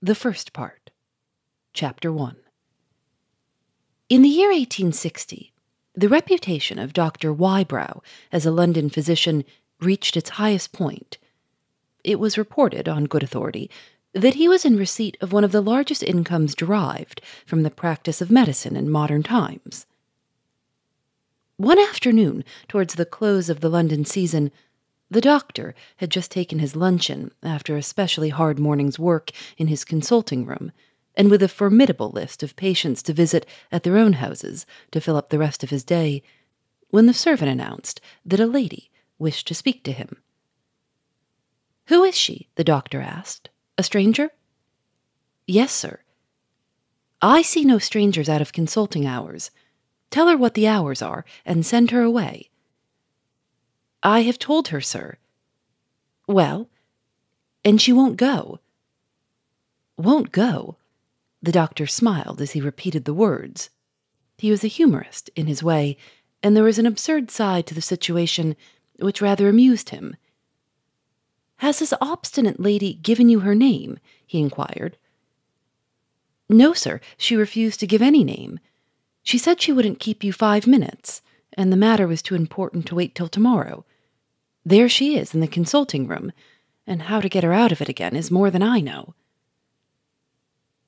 The first part, Chapter 1. In the year 1860, the reputation of Dr. Wybrow as a London physician reached its highest point. It was reported, on good authority, that he was in receipt of one of the largest incomes derived from the practice of medicine in modern times. One afternoon, towards the close of the London season, the doctor had just taken his luncheon after a specially hard morning's work in his consulting room, and with a formidable list of patients to visit at their own houses to fill up the rest of his day, when the servant announced that a lady wished to speak to him. Who is she? the doctor asked. A stranger? Yes, sir. I see no strangers out of consulting hours. Tell her what the hours are and send her away. I have told her, sir. Well, and she won't go. Won't go? The doctor smiled as he repeated the words. He was a humorist in his way, and there was an absurd side to the situation which rather amused him. Has this obstinate lady given you her name? he inquired. No, sir, she refused to give any name. She said she wouldn't keep you five minutes, and the matter was too important to wait till tomorrow. There she is in the consulting room, and how to get her out of it again is more than I know.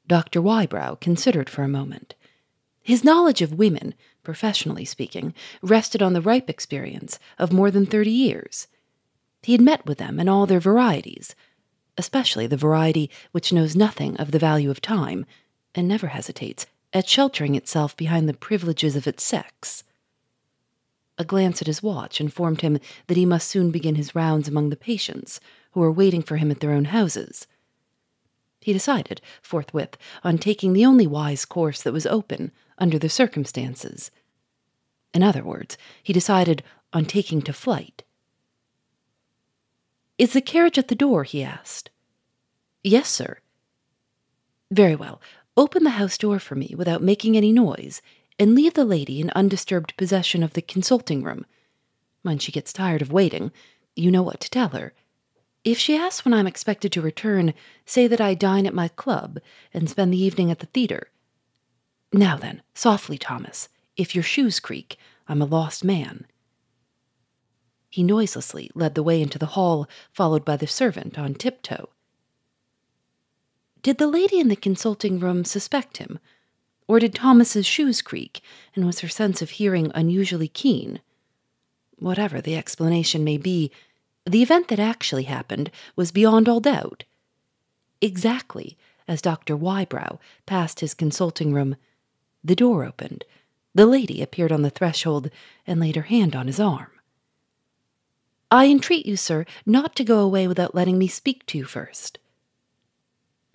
Dr. Wybrow considered for a moment. His knowledge of women, professionally speaking, rested on the ripe experience of more than thirty years. He had met with them in all their varieties, especially the variety which knows nothing of the value of time and never hesitates at sheltering itself behind the privileges of its sex. A glance at his watch informed him that he must soon begin his rounds among the patients who were waiting for him at their own houses. He decided, forthwith, on taking the only wise course that was open under the circumstances. In other words, he decided on taking to flight. Is the carriage at the door? he asked. Yes, sir. Very well. Open the house door for me without making any noise, and leave the lady in undisturbed possession of the consulting room. When she gets tired of waiting, you know what to tell her. If she asks when I'm expected to return, say that I dine at my club and spend the evening at the theater. Now then, softly, Thomas. If your shoes creak, I'm a lost man. He noiselessly led the way into the hall, followed by the servant on tiptoe. Did the lady in the consulting room suspect him? Or did Thomas's shoes creak, and was her sense of hearing unusually keen? Whatever the explanation may be, the event that actually happened was beyond all doubt. Exactly as Dr. Wybrow passed his consulting room, the door opened, the lady appeared on the threshold, and laid her hand on his arm. I entreat you, sir, not to go away without letting me speak to you first.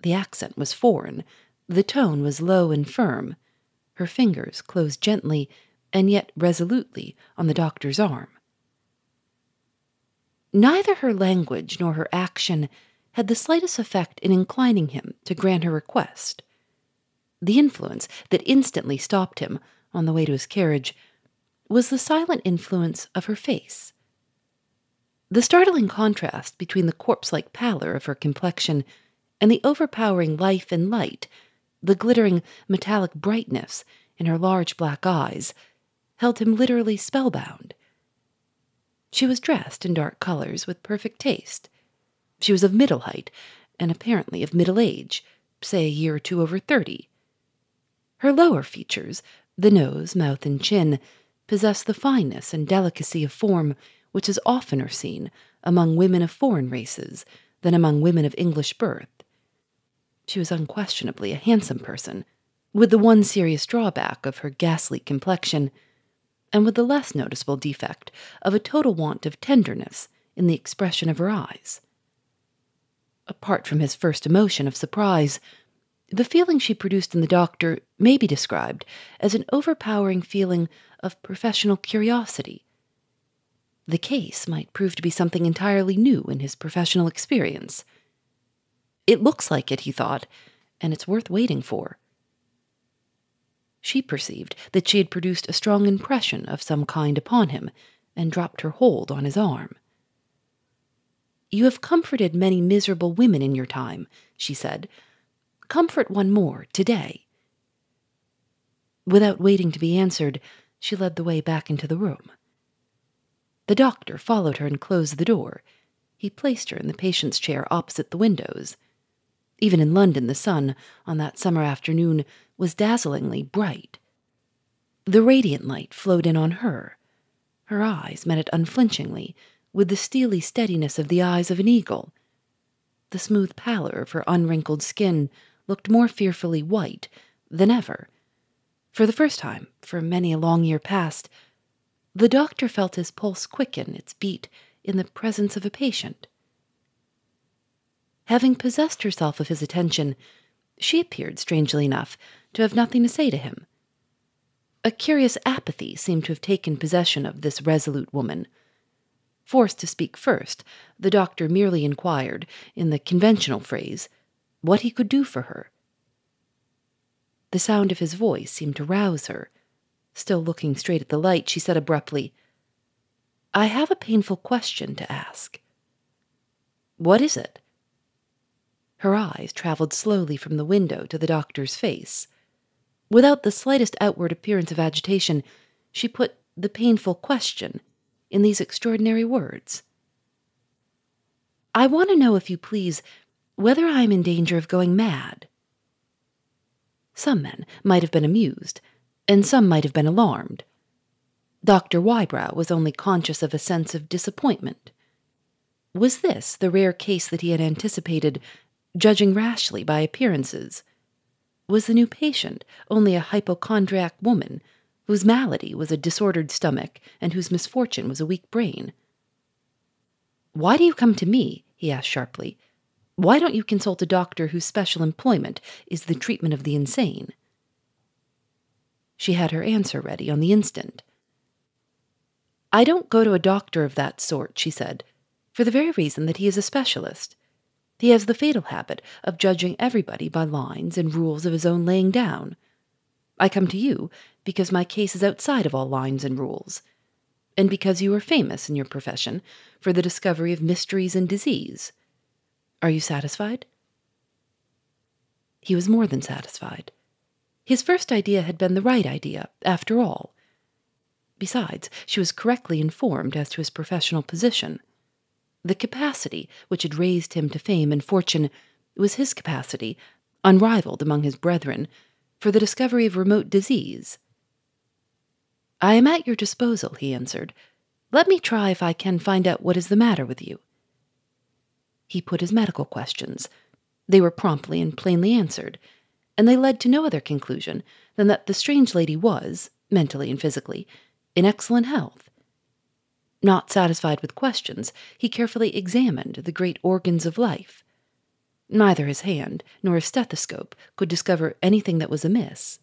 The accent was foreign, the tone was low and firm. Her fingers closed gently and yet resolutely on the doctor's arm. Neither her language nor her action had the slightest effect in inclining him to grant her request. The influence that instantly stopped him on the way to his carriage was the silent influence of her face. The startling contrast between the corpse like pallor of her complexion and the overpowering life and light, the glittering metallic brightness in her large black eyes, held him literally spellbound. She was dressed in dark colors with perfect taste. She was of middle height, and apparently of middle age, say a year or two over thirty. Her lower features, the nose, mouth, and chin, possessed the fineness and delicacy of form which is oftener seen among women of foreign races than among women of English birth. She was unquestionably a handsome person, with the one serious drawback of her ghastly complexion and with the less noticeable defect of a total want of tenderness in the expression of her eyes. Apart from his first emotion of surprise, The feeling she produced in the doctor may be described as an overpowering feeling of professional curiosity. The case might prove to be something entirely new in his professional experience. It looks like it, he thought, and it's worth waiting for. She perceived that she had produced a strong impression of some kind upon him, and dropped her hold on his arm. You have comforted many miserable women in your time, she said. Comfort one more today. Without waiting to be answered, she led the way back into the room. The doctor followed her and closed the door. He placed her in the patient's chair opposite the windows. Even in London, the sun, on that summer afternoon, was dazzlingly bright. The radiant light flowed in on her. Her eyes met it unflinchingly, with the steely steadiness of the eyes of an eagle. The smooth pallor of her unwrinkled skin looked more fearfully white than ever. For the first time, for many a long year past, the doctor felt his pulse quicken its beat in the presence of a patient. Having possessed herself of his attention, she appeared, strangely enough, to have nothing to say to him. A curious apathy seemed to have taken possession of this resolute woman. Forced to speak first, the doctor merely inquired, in the conventional phrase, what he could do for her. The sound of his voice seemed to rouse her. Still looking straight at the light, she said abruptly, I have a painful question to ask. What is it? Her eyes traveled slowly from the window to the doctor's face. Without the slightest outward appearance of agitation, she put the painful question in these extraordinary words I want to know, if you please, whether I am in danger of going mad. Some men might have been amused, and some might have been alarmed. Dr. Wybrow was only conscious of a sense of disappointment. Was this the rare case that he had anticipated, judging rashly by appearances? Was the new patient only a hypochondriac woman whose malady was a disordered stomach and whose misfortune was a weak brain? Why do you come to me? he asked sharply. Why don't you consult a doctor whose special employment is the treatment of the insane? She had her answer ready on the instant. I don't go to a doctor of that sort, she said, for the very reason that he is a specialist. He has the fatal habit of judging everybody by lines and rules of his own laying down. I come to you because my case is outside of all lines and rules, and because you are famous in your profession for the discovery of mysteries in disease. Are you satisfied? He was more than satisfied. His first idea had been the right idea, after all. Besides, she was correctly informed as to his professional position. The capacity which had raised him to fame and fortune was his capacity, unrivaled among his brethren, for the discovery of remote disease. I am at your disposal, he answered. Let me try if I can find out what is the matter with you. He put his medical questions. They were promptly and plainly answered, and they led to no other conclusion than that the strange lady was, mentally and physically, in excellent health. Not satisfied with questions, he carefully examined the great organs of life. Neither his hand nor his stethoscope could discover anything that was amiss.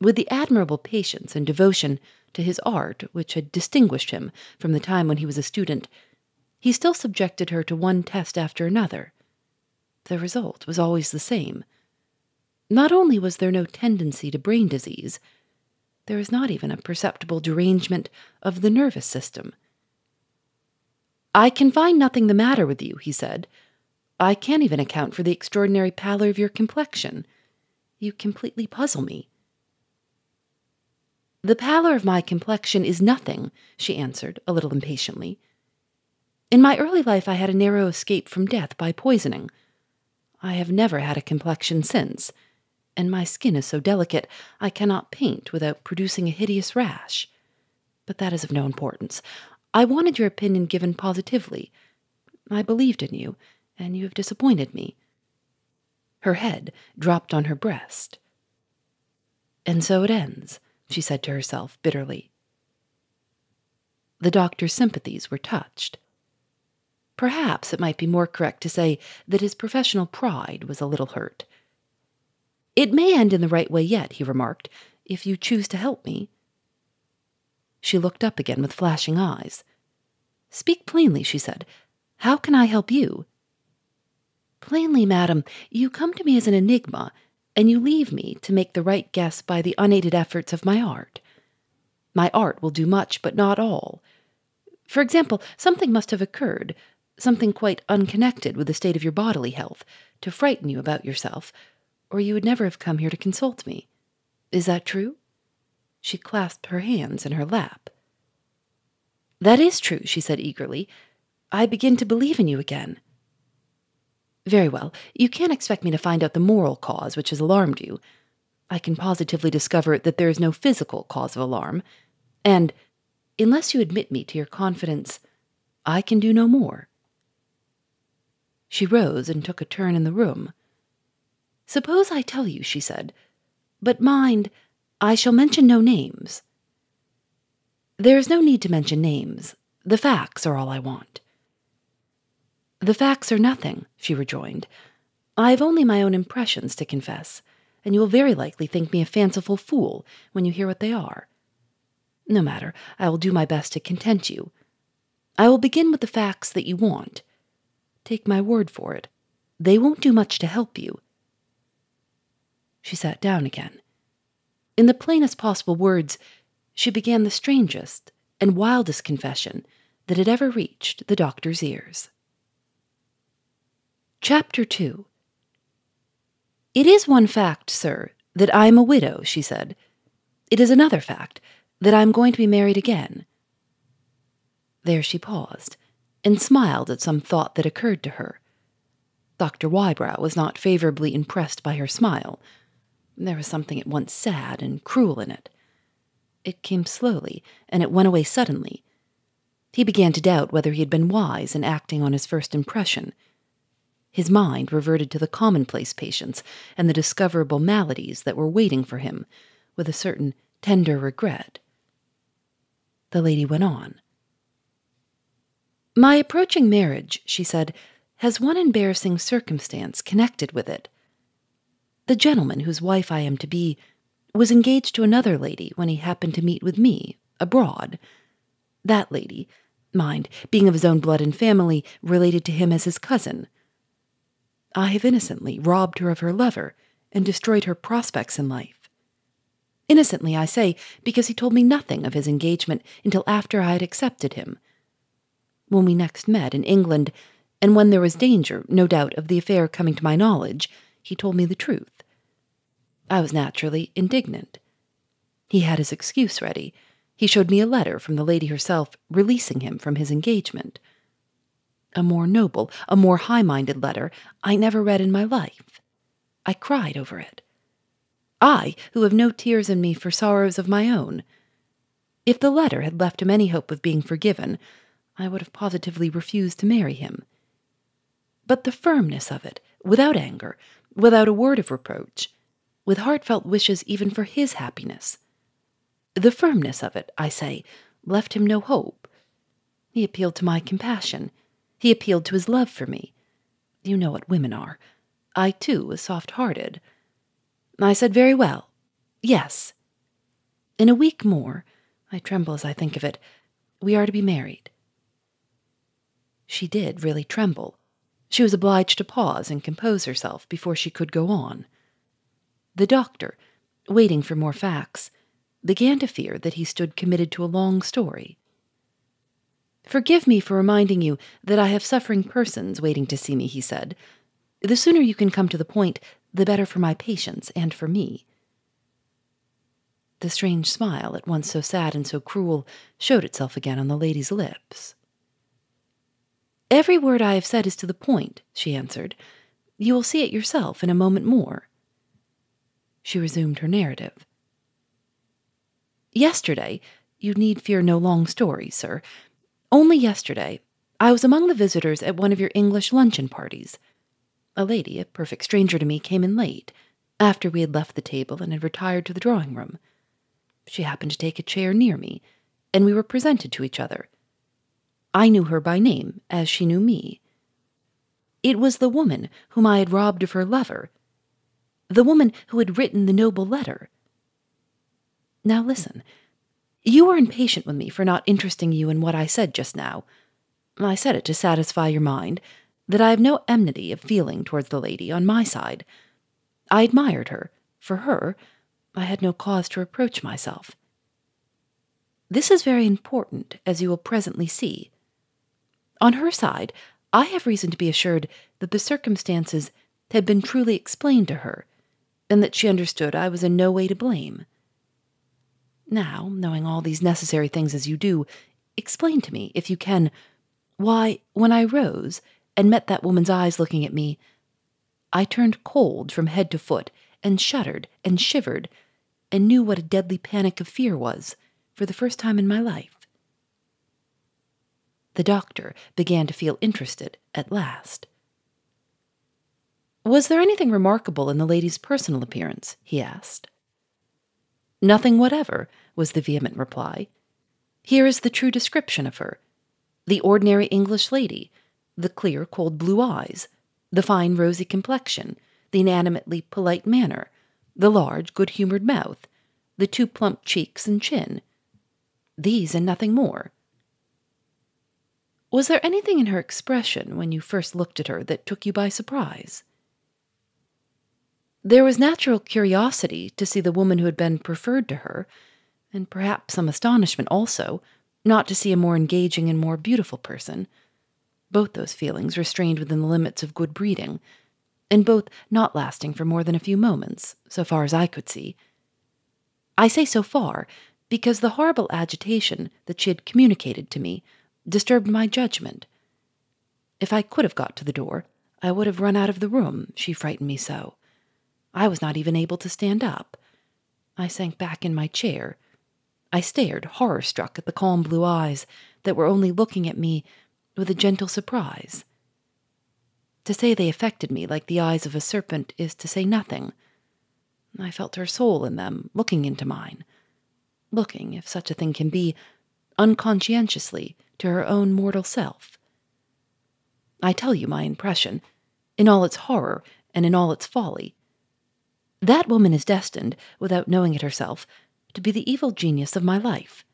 With the admirable patience and devotion to his art which had distinguished him from the time when he was a student, he still subjected her to one test after another. The result was always the same not only was there no tendency to brain disease, there was not even a perceptible derangement of the nervous system. I can find nothing the matter with you, he said. I can't even account for the extraordinary pallor of your complexion. You completely puzzle me. The pallor of my complexion is nothing, she answered, a little impatiently. In my early life, I had a narrow escape from death by poisoning. I have never had a complexion since and my skin is so delicate I cannot paint without producing a hideous rash. But that is of no importance. I wanted your opinion given positively. I believed in you, and you have disappointed me. Her head dropped on her breast. And so it ends, she said to herself bitterly. The doctor's sympathies were touched. Perhaps it might be more correct to say that his professional pride was a little hurt It may end in the right way yet, he remarked, if you choose to help me. She looked up again with flashing eyes. Speak plainly, she said. How can I help you? Plainly, madam, you come to me as an enigma, and you leave me to make the right guess by the unaided efforts of my art. My art will do much, but not all. For example, something must have occurred, something quite unconnected with the state of your bodily health, to frighten you about yourself, or you would never have come here to consult me. Is that true? She clasped her hands in her lap. That is true, she said eagerly. I begin to believe in you again. Very well, you can't expect me to find out the moral cause which has alarmed you. I can positively discover that there is no physical cause of alarm, and, unless you admit me to your confidence, I can do no more. She rose and took a turn in the room. Suppose I tell you, she said, but mind, I shall mention no names. There is no need to mention names. The facts are all I want. The facts are nothing, she rejoined. I have only my own impressions to confess, and you will very likely think me a fanciful fool when you hear what they are. No matter, I will do my best to content you. I will begin with the facts that you want. Take my word for it, they won't do much to help you. She sat down again. In the plainest possible words, she began the strangest and wildest confession that had ever reached the doctor's ears. Chapter 2 It is one fact, sir, that I am a widow, she said. It is another fact that I am going to be married again. There she paused and smiled at some thought that occurred to her. Dr. Wybrow was not favorably impressed by her smile. There was something at once sad and cruel in it. It came slowly, and it went away suddenly. He began to doubt whether he had been wise in acting on his first impression. His mind reverted to the commonplace patients and the discoverable maladies that were waiting for him, with a certain tender regret. The lady went on. My approaching marriage, she said, has one embarrassing circumstance connected with it. The gentleman whose wife I am to be was engaged to another lady when he happened to meet with me, abroad. That lady, mind, being of his own blood and family, related to him as his cousin. I have innocently robbed her of her lover and destroyed her prospects in life. Innocently, I say, because he told me nothing of his engagement until after I had accepted him. When we next met in England, and when there was danger, no doubt, of the affair coming to my knowledge, he told me the truth. I was naturally indignant. He had his excuse ready. He showed me a letter from the lady herself releasing him from his engagement. A more noble, a more high minded letter I never read in my life. I cried over it. I, who have no tears in me for sorrows of my own. If the letter had left him any hope of being forgiven, I would have positively refused to marry him. But the firmness of it, without anger, without a word of reproach, with heartfelt wishes even for his happiness. The firmness of it, I say, left him no hope. He appealed to my compassion. He appealed to his love for me. You know what women are. I, too, was soft hearted. I said very well. Yes. In a week more, I tremble as I think of it, we are to be married. She did really tremble. She was obliged to pause and compose herself before she could go on. The doctor, waiting for more facts, began to fear that he stood committed to a long story. Forgive me for reminding you that I have suffering persons waiting to see me, he said. The sooner you can come to the point, the better for my patients and for me. The strange smile, at once so sad and so cruel, showed itself again on the lady's lips. Every word I have said is to the point, she answered. You will see it yourself in a moment more. She resumed her narrative. Yesterday, you need fear no long story, sir. Only yesterday, I was among the visitors at one of your English luncheon parties. A lady, a perfect stranger to me, came in late, after we had left the table and had retired to the drawing room. She happened to take a chair near me, and we were presented to each other. I knew her by name, as she knew me. It was the woman whom I had robbed of her lover The woman who had written the noble letter. Now listen. You were impatient with me for not interesting you in what I said just now. I said it to satisfy your mind that I have no enmity of feeling towards the lady on my side. I admired her. For her, I had no cause to reproach myself. This is very important, as you will presently see. On her side, I have reason to be assured that the circumstances had been truly explained to her, and that she understood I was in no way to blame. Now, knowing all these necessary things as you do, explain to me, if you can, why, when I rose and met that woman's eyes looking at me, I turned cold from head to foot and shuddered and shivered and knew what a deadly panic of fear was for the first time in my life. The doctor began to feel interested at last. Was there anything remarkable in the lady's personal appearance? he asked. Nothing whatever, was the vehement reply. Here is the true description of her the ordinary English lady, the clear, cold blue eyes, the fine, rosy complexion, the inanimately polite manner, the large, good humored mouth, the two plump cheeks and chin. These and nothing more. Was there anything in her expression when you first looked at her that took you by surprise? There was natural curiosity to see the woman who had been preferred to her, and perhaps some astonishment also, not to see a more engaging and more beautiful person. Both those feelings restrained within the limits of good breeding, and both not lasting for more than a few moments, so far as I could see. I say so far because the horrible agitation that she had communicated to me disturbed my judgment. If I could have got to the door, I would have run out of the room, she frightened me so. I was not even able to stand up. I sank back in my chair. I stared, horror struck, at the calm blue eyes that were only looking at me with a gentle surprise. To say they affected me like the eyes of a serpent is to say nothing. I felt her soul in them, looking into mine. Looking, if such a thing can be, unconscientiously to her own mortal self. I tell you my impression, in all its horror and in all its folly. That woman is destined, without knowing it herself, to be the evil genius of my life.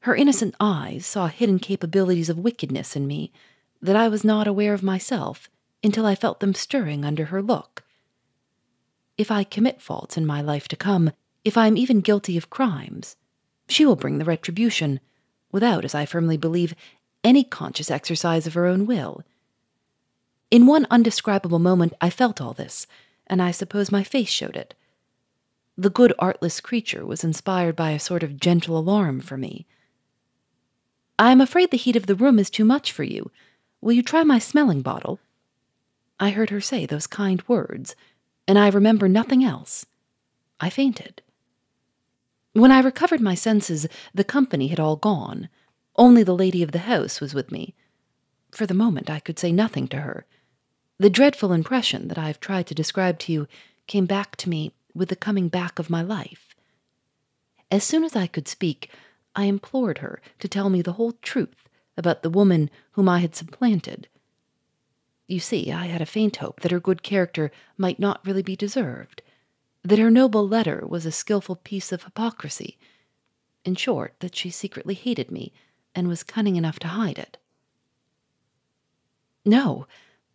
Her innocent eyes saw hidden capabilities of wickedness in me that I was not aware of myself until I felt them stirring under her look. If I commit faults in my life to come, if I am even guilty of crimes, she will bring the retribution, without, as I firmly believe, any conscious exercise of her own will. In one undescribable moment, I felt all this, and I suppose my face showed it. The good, artless creature was inspired by a sort of gentle alarm for me. I am afraid the heat of the room is too much for you. Will you try my smelling bottle? I heard her say those kind words, and I remember nothing else. I fainted. When I recovered my senses, the company had all gone. Only the lady of the house was with me. For the moment, I could say nothing to her. The dreadful impression that I have tried to describe to you came back to me with the coming back of my life. As soon as I could speak, I implored her to tell me the whole truth about the woman whom I had supplanted. You see, I had a faint hope that her good character might not really be deserved that her noble letter was a skilful piece of hypocrisy. In short, that she secretly hated me and was cunning enough to hide it. No,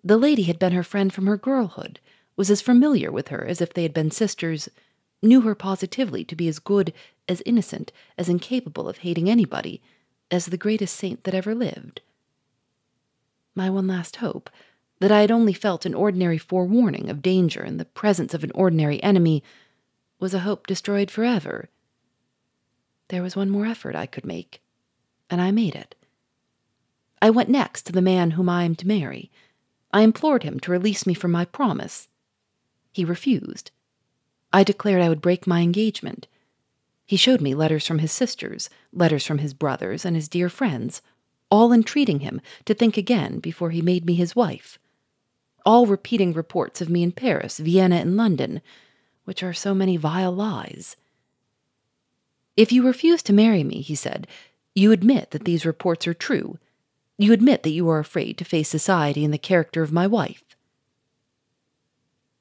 the lady had been her friend from her girlhood, was as familiar with her as if they had been sisters, knew her positively to be as good, as innocent, as incapable of hating anybody, as the greatest saint that ever lived. My one last hope that I had only felt an ordinary forewarning of danger in the presence of an ordinary enemy was a hope destroyed forever. There was one more effort I could make, and I made it. I went next to the man whom I am to marry. I implored him to release me from my promise. He refused. I declared I would break my engagement. He showed me letters from his sisters, letters from his brothers, and his dear friends, all entreating him to think again before he made me his wife all repeating reports of me in Paris, Vienna, and London, which are so many vile lies. If you refuse to marry me, he said, you admit that these reports are true. You admit that you are afraid to face society in the character of my wife.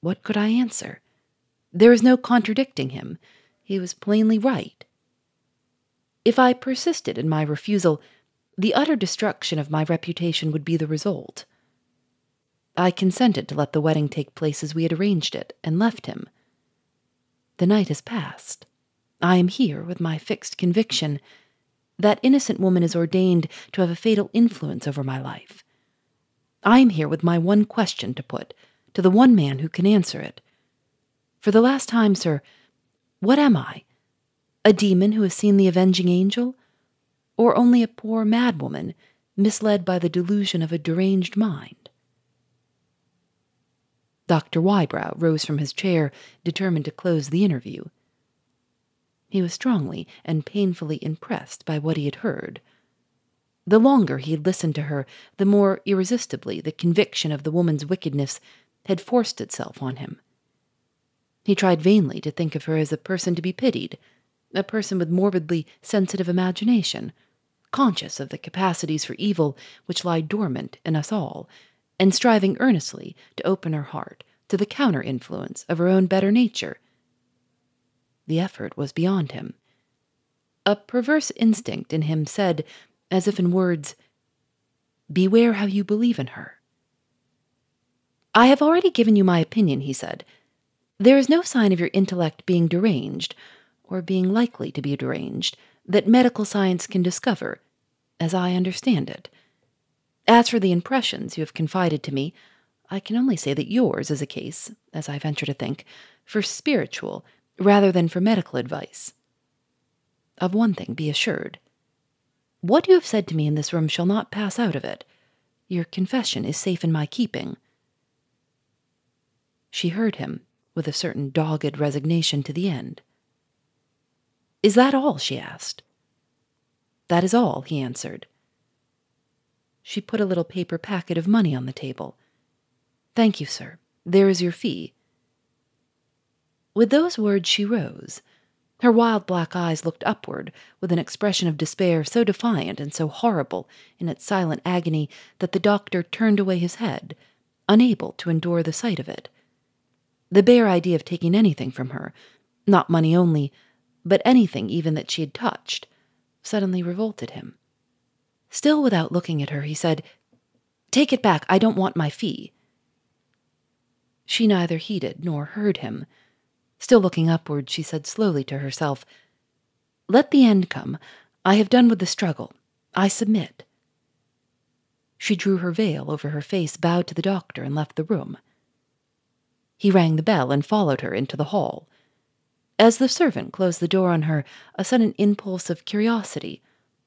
What could I answer? There is no contradicting him. He was plainly right. If I persisted in my refusal, the utter destruction of my reputation would be the result. I consented to let the wedding take place as we had arranged it, and left him. The night has passed. I am here with my fixed conviction that innocent woman is ordained to have a fatal influence over my life. I am here with my one question to put to the one man who can answer it. For the last time, sir, what am I? A demon who has seen the avenging angel? Or only a poor madwoman misled by the delusion of a deranged mind? Dr. Wybrow rose from his chair, determined to close the interview. He was strongly and painfully impressed by what he had heard. The longer he had listened to her, the more irresistibly the conviction of the woman's wickedness had forced itself on him. He tried vainly to think of her as a person to be pitied, a person with morbidly sensitive imagination, conscious of the capacities for evil which lie dormant in us all, and striving earnestly to open her heart to the counter influence of her own better nature. The effort was beyond him. A perverse instinct in him said, as if in words, Beware how you believe in her. I have already given you my opinion, he said. There is no sign of your intellect being deranged, or being likely to be deranged, that medical science can discover, as I understand it. As for the impressions you have confided to me, I can only say that yours is a case, as I venture to think, for spiritual rather than for medical advice. Of one thing be assured. What you have said to me in this room shall not pass out of it. Your confession is safe in my keeping. She heard him with a certain dogged resignation to the end. Is that all? she asked. That is all, he answered. She put a little paper packet of money on the table. Thank you, sir. There is your fee. With those words, she rose. Her wild black eyes looked upward with an expression of despair so defiant and so horrible in its silent agony that the doctor turned away his head, unable to endure the sight of it. The bare idea of taking anything from her, not money only, but anything even that she had touched, suddenly revolted him. Still without looking at her, he said, Take it back. I don't want my fee. She neither heeded nor heard him. Still looking upward, she said slowly to herself, Let the end come. I have done with the struggle. I submit. She drew her veil over her face, bowed to the doctor, and left the room. He rang the bell and followed her into the hall. As the servant closed the door on her, a sudden impulse of curiosity,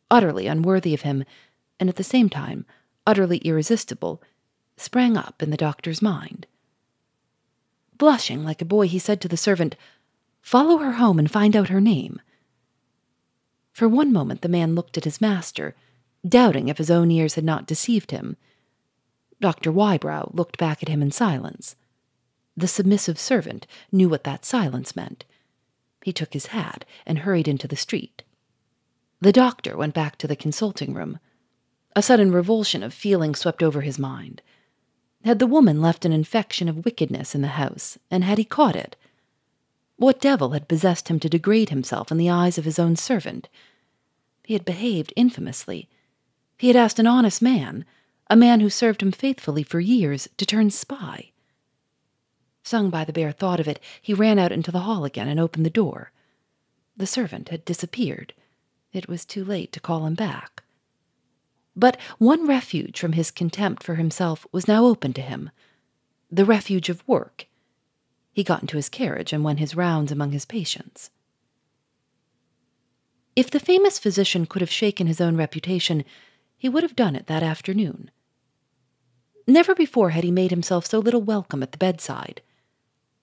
utterly unworthy of him, and at the same time utterly irresistible, sprang up in the doctor's mind. Blushing like a boy, he said to the servant, Follow her home and find out her name. For one moment the man looked at his master, doubting if his own ears had not deceived him. Dr. Wybrow looked back at him in silence. The submissive servant knew what that silence meant. He took his hat and hurried into the street. The doctor went back to the consulting room. A sudden revulsion of feeling swept over his mind. Had the woman left an infection of wickedness in the house, and had he caught it? What devil had possessed him to degrade himself in the eyes of his own servant? He had behaved infamously. He had asked an honest man, a man who served him faithfully for years, to turn spy. Stung by the bare thought of it, he ran out into the hall again and opened the door. The servant had disappeared. It was too late to call him back. But one refuge from his contempt for himself was now open to him the refuge of work. He got into his carriage and went his rounds among his patients. If the famous physician could have shaken his own reputation, he would have done it that afternoon. Never before had he made himself so little welcome at the bedside.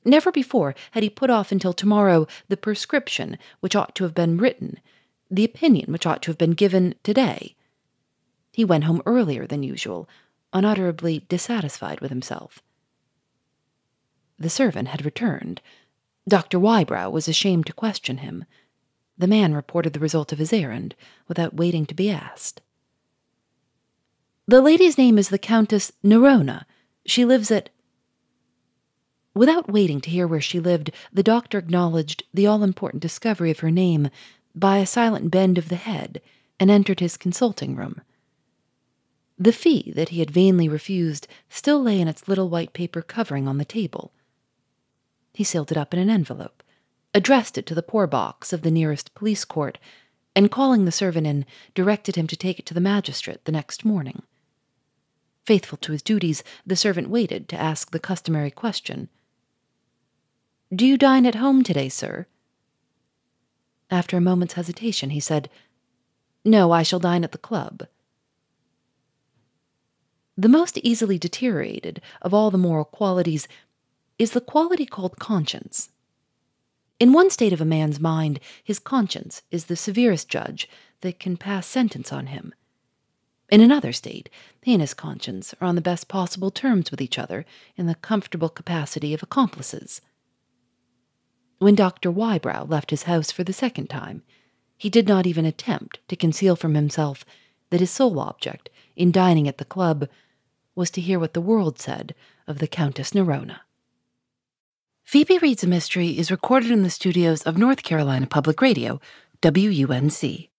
Never before had he put off until tomorrow the prescription which ought to have been written, the opinion which ought to have been given today. He went home earlier than usual, unutterably dissatisfied with himself. The servant had returned. Dr. Wybrow was ashamed to question him. The man reported the result of his errand without waiting to be asked. The lady's name is the Countess Narona. She lives at Without waiting to hear where she lived, the doctor acknowledged the all important discovery of her name by a silent bend of the head and entered his consulting room. The fee that he had vainly refused still lay in its little white paper covering on the table. He sealed it up in an envelope, addressed it to the poor box of the nearest police court, and calling the servant in, directed him to take it to the magistrate the next morning. Faithful to his duties, the servant waited to ask the customary question Do you dine at home today, sir? After a moment's hesitation, he said, No, I shall dine at the club. The most easily deteriorated of all the moral qualities is the quality called conscience. In one state of a man's mind, his conscience is the severest judge that can pass sentence on him. In another state, he and his conscience are on the best possible terms with each other in the comfortable capacity of accomplices. When Dr. Wybrow left his house for the second time, he did not even attempt to conceal from himself that his sole object in dining at the club was to hear what the world said of the Countess Narona. Phoebe Reads a Mystery is recorded in the studios of North Carolina Public Radio, WUNC.